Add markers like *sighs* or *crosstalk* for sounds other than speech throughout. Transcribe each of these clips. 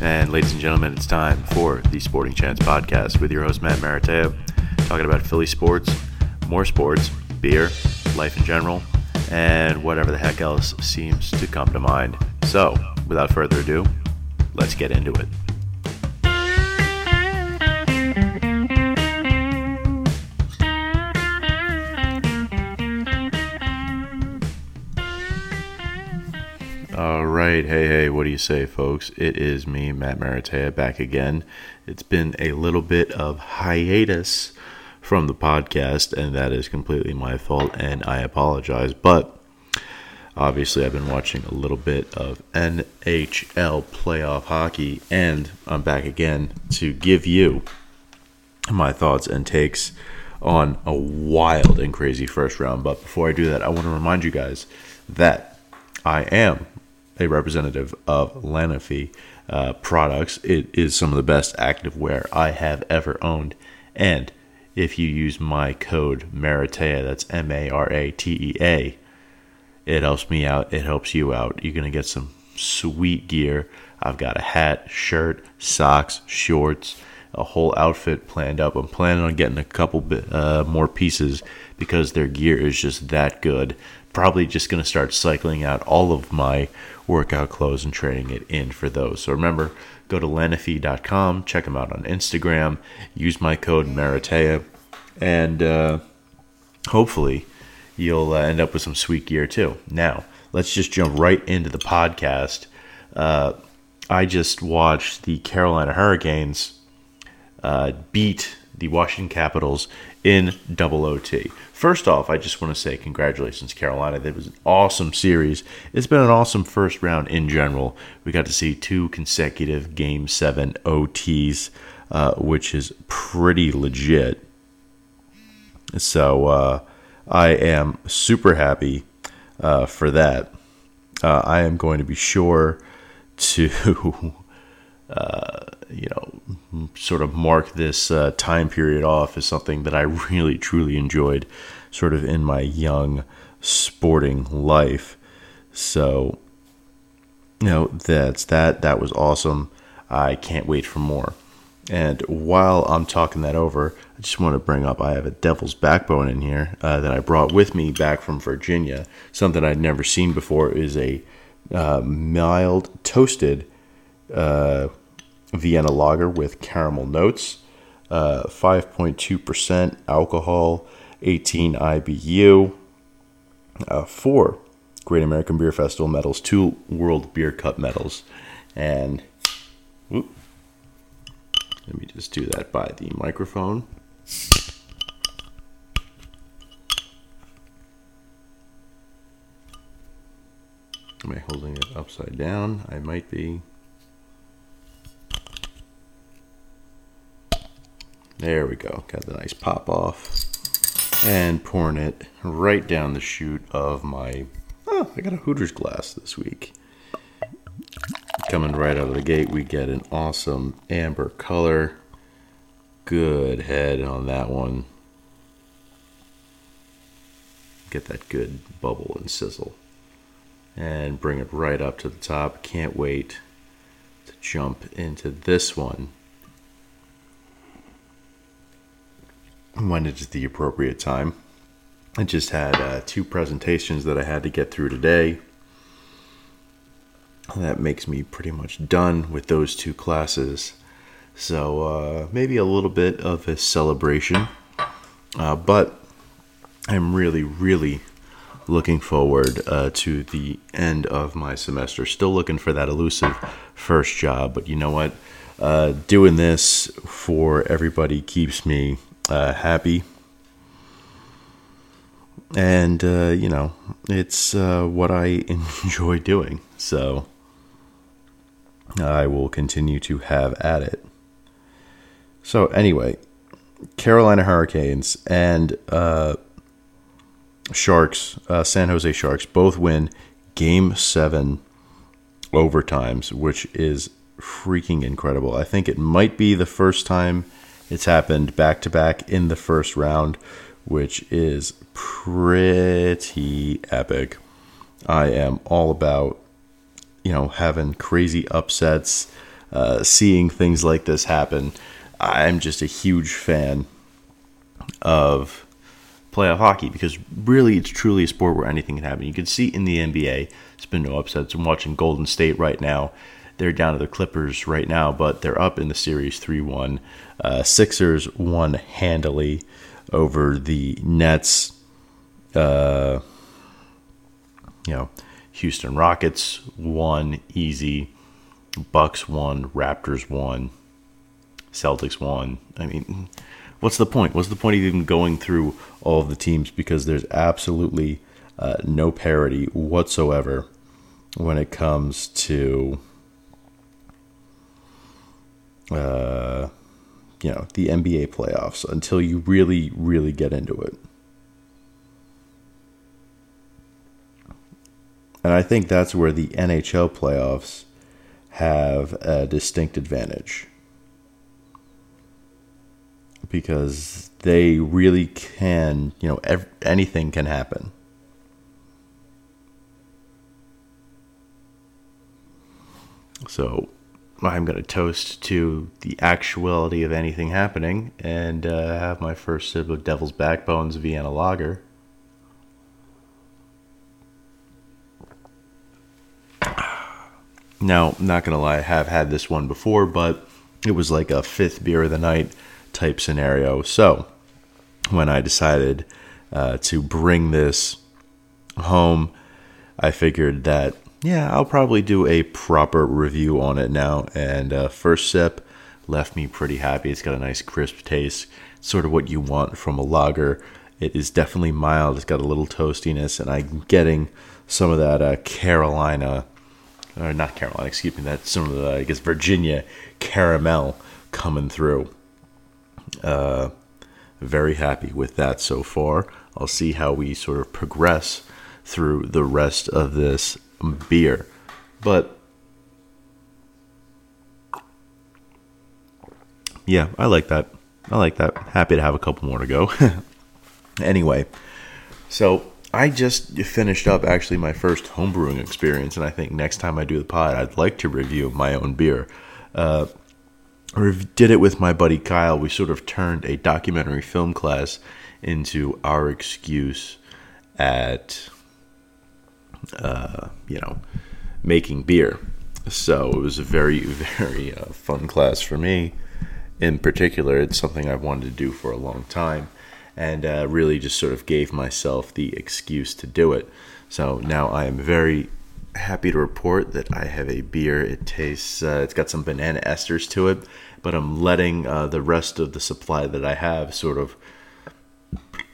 And ladies and gentlemen, it's time for the Sporting Chance podcast with your host, Matt Maratea, talking about Philly sports, more sports, beer, life in general, and whatever the heck else seems to come to mind. So, without further ado, let's get into it. Right, hey, hey, what do you say, folks? It is me, Matt Maratea, back again. It's been a little bit of hiatus from the podcast, and that is completely my fault, and I apologize. But obviously, I've been watching a little bit of NHL playoff hockey, and I'm back again to give you my thoughts and takes on a wild and crazy first round. But before I do that, I want to remind you guys that I am a representative of Lanofie uh, products. It is some of the best active wear I have ever owned. And if you use my code Maratea, that's M A R A T E A, it helps me out. It helps you out. You're going to get some sweet gear. I've got a hat, shirt, socks, shorts, a whole outfit planned up. I'm planning on getting a couple bit, uh, more pieces because their gear is just that good. Probably just going to start cycling out all of my workout clothes and trading it in for those. So remember, go to lanofie.com, check them out on Instagram, use my code Maratea, and uh, hopefully you'll uh, end up with some sweet gear too. Now, let's just jump right into the podcast. Uh, I just watched the Carolina Hurricanes uh, beat the Washington Capitals in double OT. First off, I just want to say congratulations, Carolina. That was an awesome series. It's been an awesome first round in general. We got to see two consecutive Game 7 OTs, uh, which is pretty legit. So uh, I am super happy uh, for that. Uh, I am going to be sure to. *laughs* You know, sort of mark this uh, time period off as something that I really truly enjoyed, sort of in my young sporting life. So, you know, that's that. That was awesome. I can't wait for more. And while I'm talking that over, I just want to bring up I have a devil's backbone in here uh, that I brought with me back from Virginia. Something I'd never seen before is a uh, mild toasted uh, Vienna lager with caramel notes, uh, 5.2% alcohol, 18 IBU, uh, four Great American Beer Festival medals, two World Beer Cup medals, and whoop, let me just do that by the microphone. Am I holding it upside down? I might be. There we go. Got the nice pop off. And pouring it right down the chute of my. Oh, I got a Hooters glass this week. Coming right out of the gate, we get an awesome amber color. Good head on that one. Get that good bubble and sizzle. And bring it right up to the top. Can't wait to jump into this one. When it is the appropriate time. I just had uh, two presentations that I had to get through today. That makes me pretty much done with those two classes. So uh, maybe a little bit of a celebration. Uh, but I'm really, really looking forward uh, to the end of my semester. Still looking for that elusive first job. But you know what? Uh, doing this for everybody keeps me uh, happy. And, uh, you know, it's uh, what I *laughs* enjoy doing. So I will continue to have at it. So, anyway, Carolina Hurricanes and uh, Sharks, uh, San Jose Sharks, both win game seven overtimes, which is freaking incredible. I think it might be the first time it's happened back to back in the first round, which is pretty epic. I am all about, you know, having crazy upsets. uh, seeing things like this happen. I'm just a huge fan of playoff hockey because really it's truly a sport where anything can happen. You can see in the NBA, it's been no upsets. I'm watching Golden State right now. They're down to the Clippers right now, but they're up in the series 3 1. Uh, Sixers won handily over the Nets. Uh, you know, Houston Rockets won easy. Bucks won. Raptors won. Celtics won. I mean, what's the point? What's the point of even going through all of the teams? Because there's absolutely uh, no parity whatsoever when it comes to, uh, you know, the NBA playoffs until you really, really get into it. And I think that's where the NHL playoffs have a distinct advantage. Because they really can, you know, ev- anything can happen. So I'm going to toast to the actuality of anything happening and uh, have my first sip of Devil's Backbones Vienna Lager. *sighs* Now, not gonna lie, I have had this one before, but it was like a fifth beer of the night type scenario. So, when I decided uh, to bring this home, I figured that yeah, I'll probably do a proper review on it now. And uh, first sip left me pretty happy. It's got a nice crisp taste, sort of what you want from a lager. It is definitely mild. It's got a little toastiness, and I'm getting some of that uh, Carolina or not Carolina, excuse me, that's some of the, I guess, Virginia caramel coming through. Uh, very happy with that so far. I'll see how we sort of progress through the rest of this beer. But yeah, I like that. I like that. Happy to have a couple more to go. *laughs* anyway, so I just finished up actually my first homebrewing experience, and I think next time I do the pod, I'd like to review my own beer. Uh, I did it with my buddy Kyle. We sort of turned a documentary film class into our excuse at, uh, you know, making beer. So it was a very, *laughs* very uh, fun class for me. In particular, it's something I've wanted to do for a long time and uh, really just sort of gave myself the excuse to do it. So now I am very happy to report that I have a beer. It tastes, uh, it's got some banana esters to it, but I'm letting uh, the rest of the supply that I have sort of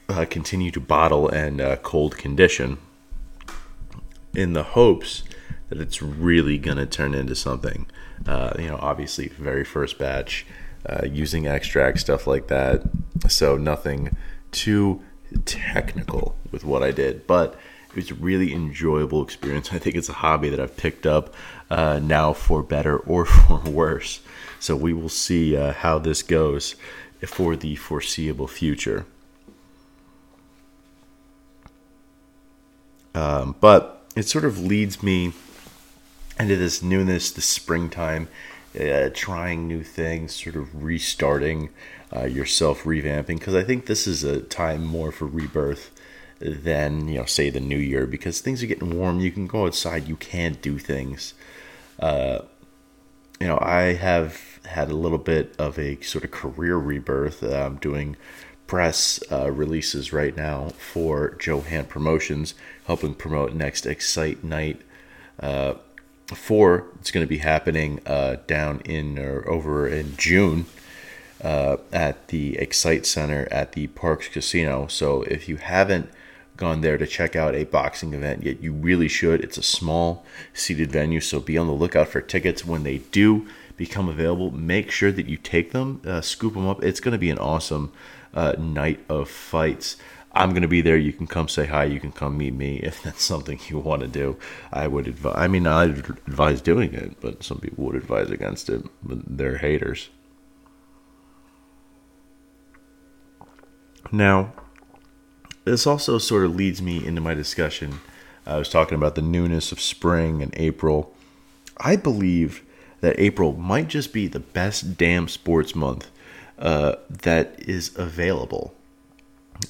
uh, continue to bottle and uh, cold condition in the hopes that it's really going to turn into something. Uh, you know, obviously, very first batch. Uh, using extract stuff like that. So nothing too technical with what I did, but it was a really enjoyable experience. *laughs* I think it's a hobby that I've picked up uh, now for better or *laughs* for worse. So we will see uh, how this goes for the foreseeable future. Um, but it sort of leads me into this newness, the springtime, uh, trying new things, sort of restarting uh, yourself revamping because I think this is a time more for rebirth than you know say the new year because things are getting warm. You can go outside you can do things. Uh, you know I have had a little bit of a sort of career rebirth. I'm doing press uh, releases right now for Joe Hand Promotions helping promote next Excite Night uh, four it's going to be happening uh, down in or over in June uh, at the Xcite Center at the Parx Casino. So if you haven't gone there to check out a boxing event yet, you really should. It's a small seated venue, so be on the lookout for tickets when they do become available. Make sure that you take them, uh, scoop them up. It's going to be an awesome uh, night of fights. I'm to be there. You can come say hi. You can come meet me if *laughs* that's something you want to do. I would advise. I mean, I'd advise doing it, but some people would advise against it. But they're haters. Now, this also sort of leads me into my discussion. I was talking about the newness of spring and April. I believe that April might just be the best damn sports month uh, that is available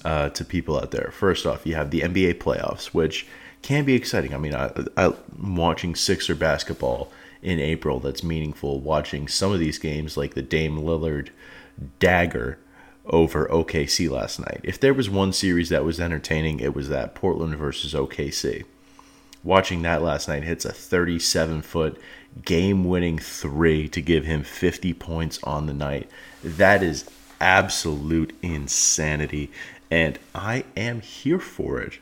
uh, to people out there. First off, you have the NBA playoffs, which can be exciting. I mean, I, I'm watching Sixer basketball in April that's meaningful. Watching some of these games, like the Dame Lillard dagger over OKC last night. If there was one series that was entertaining, it was that Portland versus OKC. Watching that last night hits a 37 foot game winning three to give him 50 points on the night. That is absolute insanity, and I am here for it.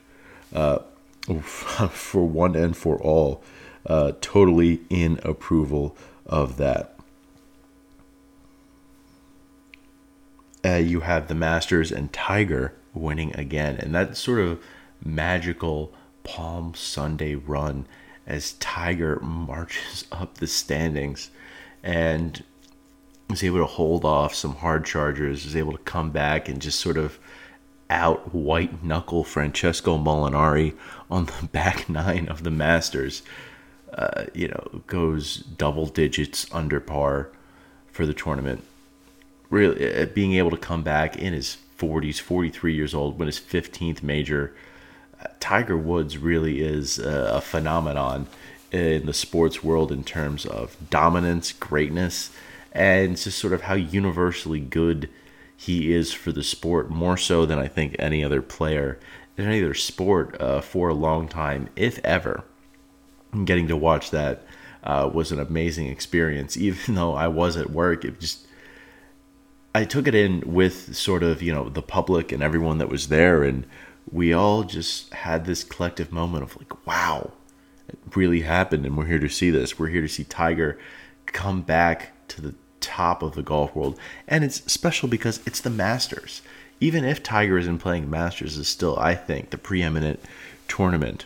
Uh, *laughs* for one and for all, uh, totally in approval of that. uh, you have the Masters and Tiger winning again, and that sort of magical Palm Sunday run as Tiger marches *laughs* up the standings and is able to hold off some hard chargers, is able to come back and just sort of out white knuckle Francesco Molinari on the *laughs* back nine of the Masters. Uh, you know, goes double digits under par for the tournament really uh, being able to come back in his 40s, 43 years old, win his 15th major. Tiger Woods really is a, phenomenon in the sports world in terms of dominance, greatness, and just sort of how universally good he is for the sport, more so than I think any other player in any other sport uh, for a long time, if ever. Getting to watch that uh, was an amazing experience, *laughs* even though I was at work. It just I took it in with sort of, you know, the public and everyone that was there. And we all just had this collective moment of like, wow, it really happened. And we're here to see this. We're here to see Tiger come back to the top of the golf world. And it's special because it's the Masters. Even if Tiger isn't playing Masters, is still, I think, the preeminent tournament.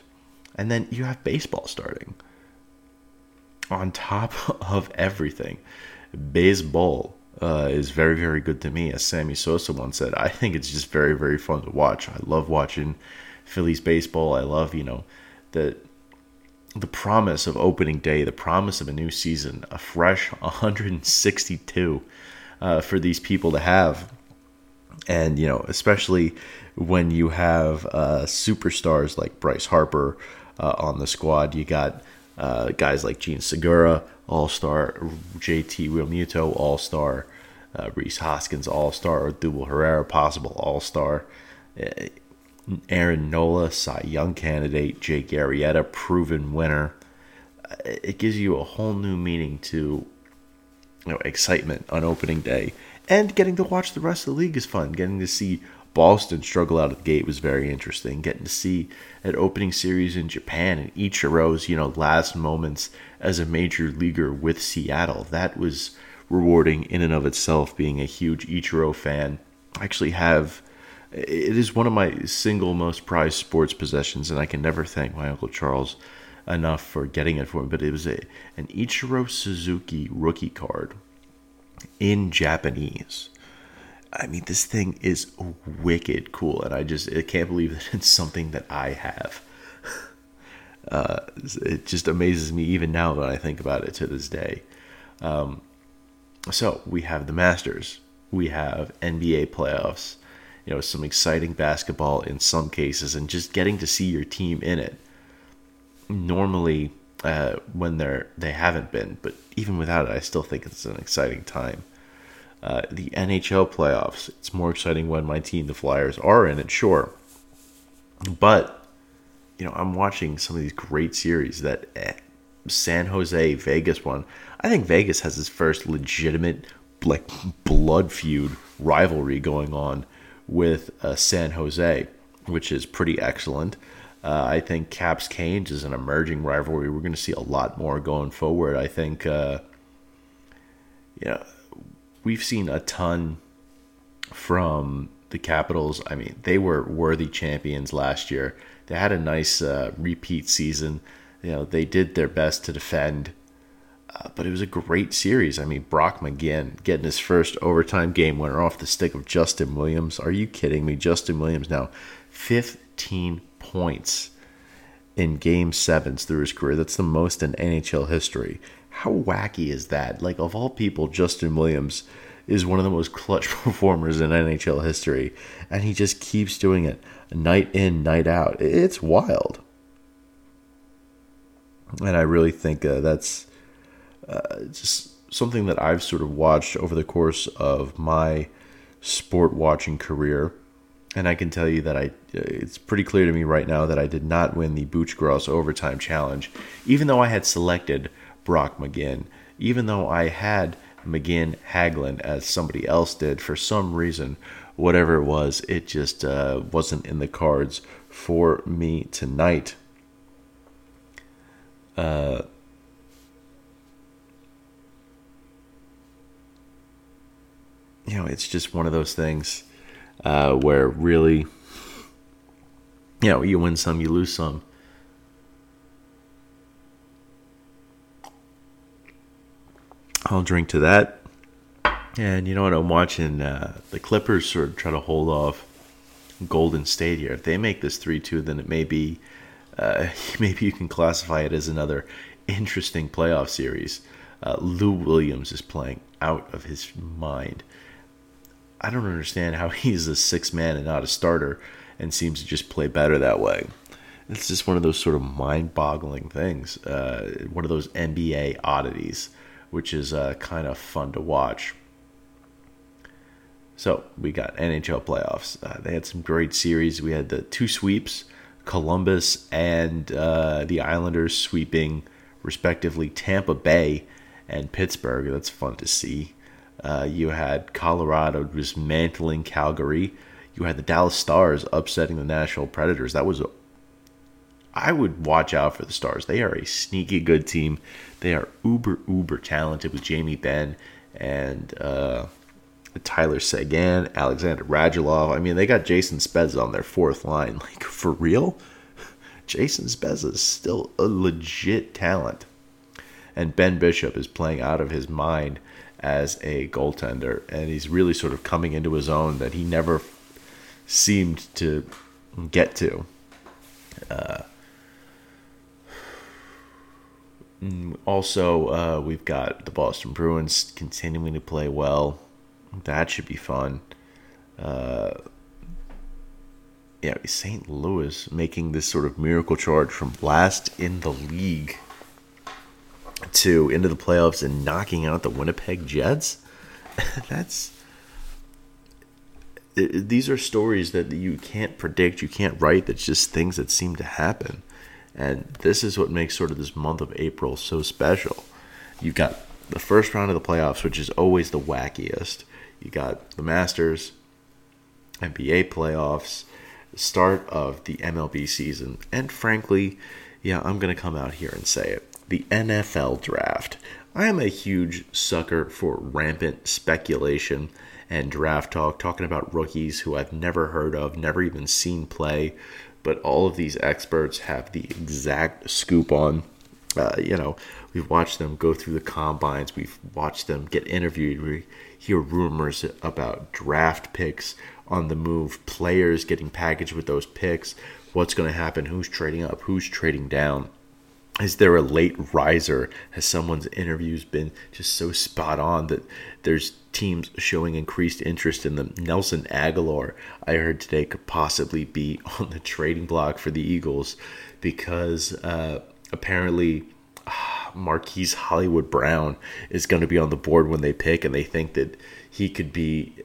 And then you have baseball starting on top *laughs* of everything. Baseball uh, is very, very good to me. As Sammy Sosa once said, I think it's just very, very fun to watch. I love watching Phillies baseball. I love, you know, the the promise of opening day, the promise of a new season, a fresh *laughs* 162 uh, for these people to have. And, you know, especially when you have uh, superstars like Bryce Harper uh, on the squad, you got uh, guys like Jean Segura, All Star, JT Realmuto, All Star, uh, Rhys Hoskins, All Star, or Odubel Herrera, possible All Star, uh, Aaron Nola, Cy Young candidate, Jake Arrieta, proven winner. Uh, it gives you a whole new meaning to you know, excitement on opening day. And getting to watch the rest of the league is fun. Getting to see Boston struggle out of the gate was very interesting. Getting to see an opening series in Japan and Ichiro's, you know, last moments as a major leaguer with Seattle. That was rewarding in and of itself being a huge Ichiro fan. I actually have it is one of my single most prized sports possessions and I can never thank my uncle Charles enough for getting it for me, but it was a an Ichiro Suzuki rookie card in Japanese I mean, this thing is wicked cool, and I just I can't believe that *laughs* it's something that I have. *laughs* Uh, it just amazes me even now when I think about it to this day. Um, so we have the Masters, we have NBA playoffs, you know, some exciting basketball in some cases, and just getting to see your team in it. Normally, uh, when they're they haven't been, but even without it, I still think it's an exciting time. Uh, the NHL playoffs. It's more exciting when my team, the Flyers, are in it, sure. But, you know, I'm watching some of these great series that eh, San Jose, Vegas one. I think Vegas has its first legitimate, like, blood feud rivalry going on with uh, San Jose, which is pretty excellent. Uh, I think Caps Canes is an emerging rivalry. We're going to see a lot more going forward. I think, uh, you know, we've seen a ton from the Capitals. I mean, they were worthy champions last year. They had a nice uh, repeat season. You know, they did their best to defend, uh, but it was a great series. I mean, Brock McGinn getting his first overtime game winner off the stick of Justin Williams. Are you kidding me? Justin Williams now 15 points in game sevens through his career. That's the most in NHL history. How wacky is that? Like, of all people, Justin Williams is one of the most clutch *laughs* performers in NHL history, and he just keeps doing it night in, night out. It's wild. And I really think uh, that's uh, just something that I've sort of watched over the course of my sport watching career. And I can tell you that I, it's pretty clear to me right now that I did not win the Booch Gross Overtime Challenge, even though I had selected Brock McGinn, even though I had McGinn Hagelin as somebody else did for some reason, whatever it was, it just uh, wasn't in the cards for me tonight. Uh, you know, it's just one of those things uh, where really, you know, you win some, you lose some. I'll drink to that. And you know what? I'm watching uh, the Clippers sort of try to hold off Golden State here. If they make this 3 2, then it may be, uh, *laughs* maybe you can classify it as another interesting playoff series. Uh, Lou Williams is playing out of his mind. I don't understand how *laughs* he's a six man and not a starter and seems to just play better that way. It's just one of those sort of mind boggling things, uh, one of those NBA oddities, which is uh, kind of fun to watch. So we got NHL playoffs. Uh, they had some great series. We had the two sweeps Columbus and uh, the Islanders sweeping, respectively, Tampa Bay and Pittsburgh. That's fun to see. Uh, you had Colorado dismantling Calgary. You had the Dallas Stars upsetting the Nashville Predators. That was, a, I would watch out for the Stars. They are a sneaky good team. They are uber uber talented with Jamie Benn and uh, Tyler Seguin, Alexander Radulov. I mean, they got Jason Spezza on their fourth line. *laughs* Like for real, Jason Spezza is still a legit talent, and Ben Bishop is playing out of his mind as a goaltender, and he's really sort of coming into his own that he never seemed to get to. Uh, also, uh, we've got the Boston Bruins continuing to play well. That should be fun. Uh, yeah, St. Louis making this sort of miracle charge from last in the league to into the playoffs and knocking out the Winnipeg Jets. *laughs* That's these are stories that you can't predict, you can't write. That's just things that seem to happen, and this is what makes sort of this month of April so special. You've got the first round of the playoffs, which is always the wackiest. You got the Masters, NBA playoffs, start of the MLB season, and frankly, yeah, I'm gonna come out here and say it the NFL draft. I am a huge sucker for rampant speculation and draft talk, talking about rookies who I've never heard of, never even seen play, but all of these experts have the exact scoop on. Uh, you know, we've watched them go through the combines, we've watched them get interviewed, we hear rumors about draft picks on the move, players getting packaged with those picks, what's going to happen, who's trading up, who's trading down is there a late riser? Has someone's interviews been just so spot on that there's teams showing increased interest in them? Nelson Agholor, I heard today, could possibly be *laughs* on the trading block for the Eagles because uh, apparently *sighs* Marquise Hollywood Brown is going to be on the board when they pick, and they think that he could be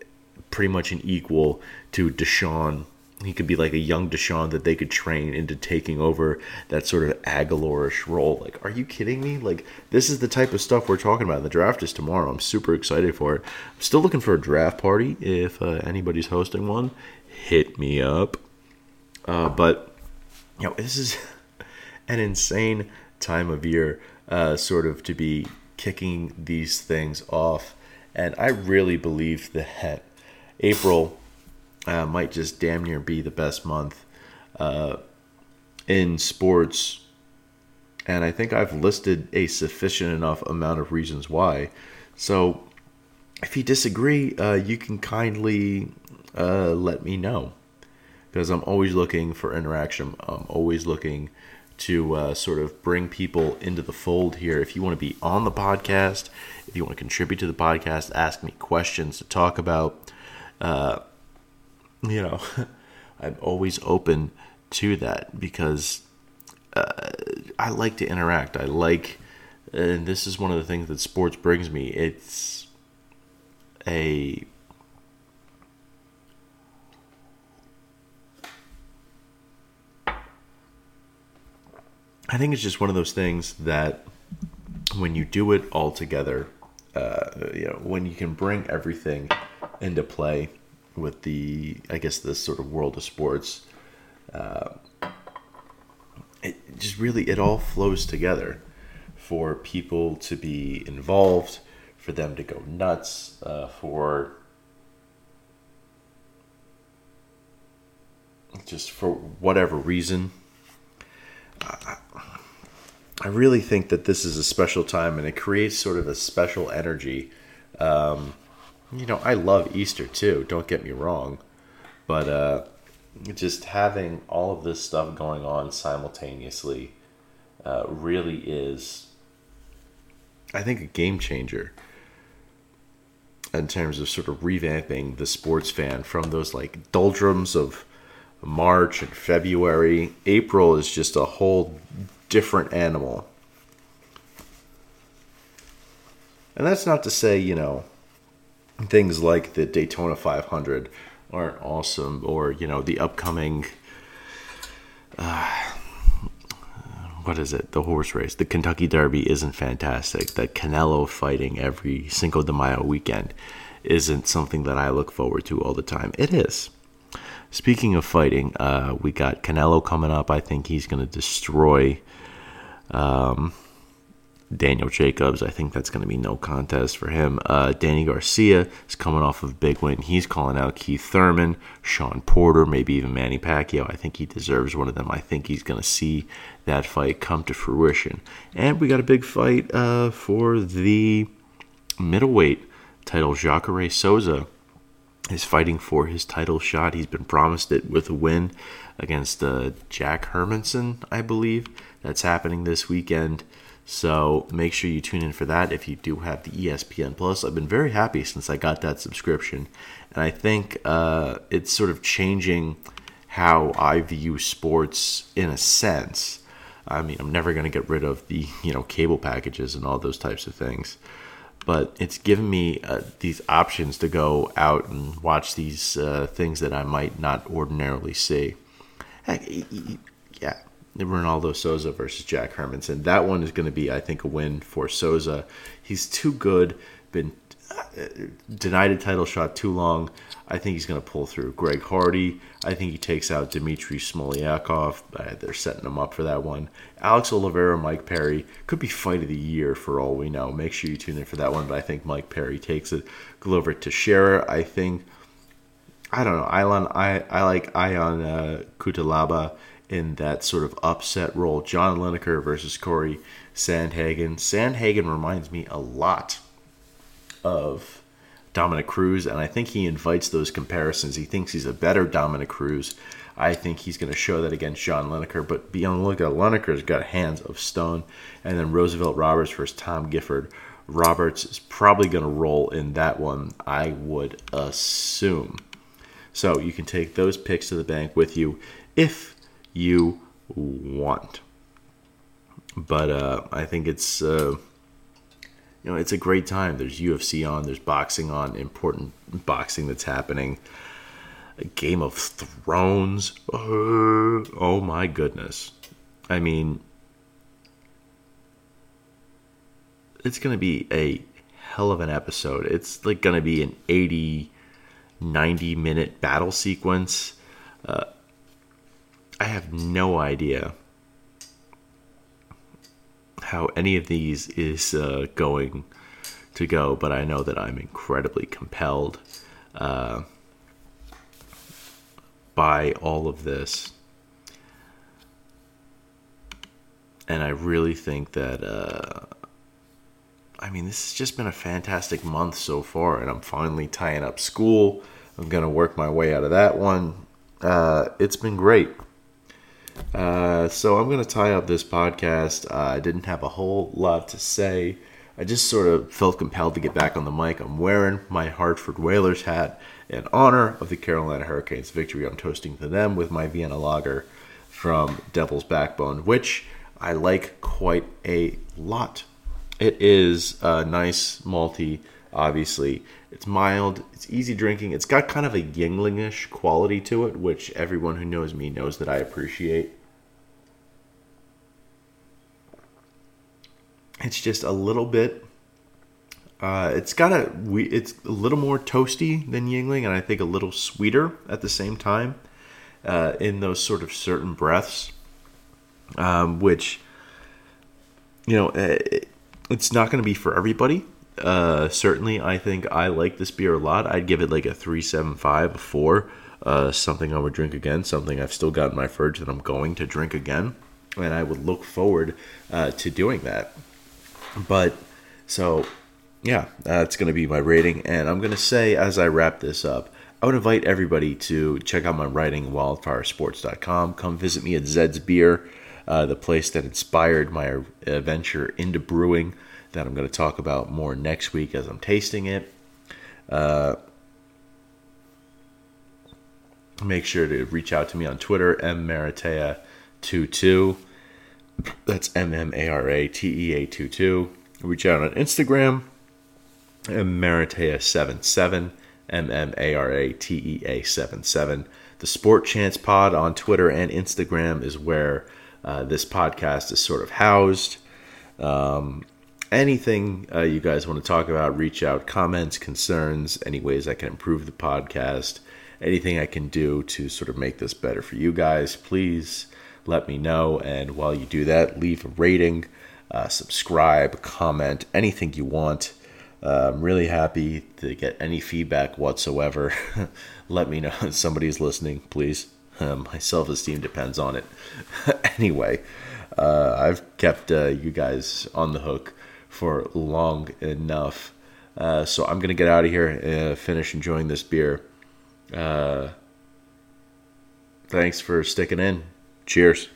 pretty much an equal to DeSean he could be like a young DeSean that they could train into taking over that sort of Agholorish role. Like, are you kidding me? Like, this is the type of stuff we're talking about. The draft is tomorrow. I'm super excited for it. I'm still looking for a draft party. If uh, anybody's hosting one, hit me up. Uh, but you know, this is *laughs* an insane time of year, uh, sort of to be kicking these things off. And I really believe that April uh, might just damn near be the best month uh, in sports. And I think I've listed a sufficient enough amount of reasons why. So if you disagree, uh, you can kindly uh, let me know. Because I'm always looking for interaction. I'm always looking to uh, sort of bring people into the fold here. If you want to be on the podcast, if you want to contribute to the podcast, ask me questions to talk about, uh, you know, *laughs* I'm always open to that because uh, I like to interact. I like, and this is one of the things that sports brings me. It's a I think it's just one of those things that when you do it all together, uh, you know, when you can bring everything into play with the, I guess, this sort of world of sports, uh, it just really it all flows together for people to be involved, for them to go nuts, uh, for just for whatever reason. I, I really think that this is a special time and it creates sort of a special energy. Um, you know, I love Easter too, don't get me wrong. But uh, just having all of this stuff going on simultaneously uh, really is, I think, a game changer in terms of sort of revamping the sports fan from those like doldrums of March and February. April is just a whole different animal. And that's not to say, you know, things like the Daytona 500 aren't awesome or, you know, the upcoming. Uh, what is it? The horse race. The Kentucky Derby isn't fantastic. That Canelo fighting every Cinco de Mayo weekend isn't something that I look forward to all the time. It is. Speaking of fighting, uh, we got Canelo coming up. I think he's going to destroy um, Daniel Jacobs. I think that's going to be no contest for him. Uh, Danny Garcia is coming off of a big win. He's calling out Keith Thurman, Shawn Porter, maybe even Manny Pacquiao. I think he deserves one of them. I think he's going to see that fight come to fruition. And we got a big fight uh, for the middleweight title. Jacare Souza is fighting for his title shot. He's been promised it with a win against uh, Jack Hermansson, I believe. That's happening this weekend. So make sure you tune in for that if you do have the ESPN Plus. I've been very happy since I got that subscription, and I think uh, it's sort of changing how I view sports in a sense. I mean, I'm never going to get rid of the you know cable packages and all those types of things, but it's given me uh, these options to go out and watch these uh, things that I might not ordinarily see. Heck, Ronaldo Souza versus Jack Hermansson. That one is going to be, I think, a win for Souza. He's too good, been uh, denied a title shot too long. I think he's going to pull through. Greg Hardy, I think he takes out Dmitry Smolyakov. Uh, they're setting him up for that one. Alex Oliveira, Mike Perry could be fight of the year for all we know. Make sure you tune in for that one. But I think Mike Perry takes it. Glover Teixeira, I think. I don't know. Ilan, I I like Ion uh, Cutelaba in that sort of upset role. John Lineker versus Cory Sandhagen. Sandhagen reminds me a lot of Dominick Cruz, and I think he invites those comparisons. He thinks he's a better Dominick Cruz. I think he's going to show that against John Lineker. But be on the lookout. Lineker's got hands of stone. And then Roosevelt Roberts versus Tom Gifford. Roberts is probably going to roll in that one, I would assume. So you can take those picks to the bank with you if you want. But uh, I think it's uh, you know it's a great time. There's UFC on, there's boxing on, important boxing that's happening. Game of Thrones. Uh, oh my goodness! I mean, it's gonna be a hell of an episode. It's like gonna be an 80, 90 minute battle sequence. Uh, I have no idea how any of these is uh, going to go, but I know that I'm incredibly compelled uh, by all of this. And I really think that, uh, I mean, this has just been a fantastic month so far, and I'm finally tying up school. I'm going to work my way out of that one. Uh, it's been great. Uh, so I'm going to tie up this podcast. Uh, I didn't have a whole lot to say. I just sort of felt compelled to get back on the mic. I'm wearing my Hartford Whalers hat in honor of the Carolina Hurricanes victory. I'm toasting to them with my Vienna Lager from Devil's Backbone, which I like quite a lot. It is a nice malty, obviously. It's mild, it's easy drinking. It's got kind of a Yuenglingish quality to it, which everyone who knows me knows that I appreciate. It's just a little bit. Uh, it's got a it's a little more toasty than Yuengling, and I think a little sweeter at the same time uh, in those sort of certain breaths, um, which you know uh, it, it's not going to be for everybody. Uh, certainly, I think I like this beer a lot. I'd give it like a three seven five, a four. Uh, something I would drink again. Something I've still got in my fridge that I'm going to drink again, and I would look forward uh, to doing that. But so, yeah, that's going to be my rating. And I'm going to say as I wrap this up, I would invite everybody to check out my writing, wildfiresports.com. Come visit me at Zed's Beer, uh, the place that inspired my adventure into brewing that I'm going to talk about more next week as I'm tasting it. Uh, make sure to reach out to me on Twitter, mmaratea22. That's M M A R A T E A 2 2. Reach out on Instagram, Maratea77, M M A R A T E A 77. The Sport Chance Pod on Twitter and Instagram is where uh, this podcast is sort of housed. Um, anything uh, you guys want to talk about, reach out, comments, concerns, any ways I can improve the podcast, anything I can do to sort of make this better for you guys, please let me know. And while you do that, leave a rating, uh, subscribe, comment, anything you want. Uh, I'm really happy to get any feedback whatsoever. *laughs* let me know *laughs* if somebody's listening, please. Um, *laughs* my self esteem depends on it. anyway, uh, I've kept uh, you guys on the hook for long enough. Uh, so I'm to get out of here and finish enjoying this beer. Uh, thanks for sticking in. Cheers.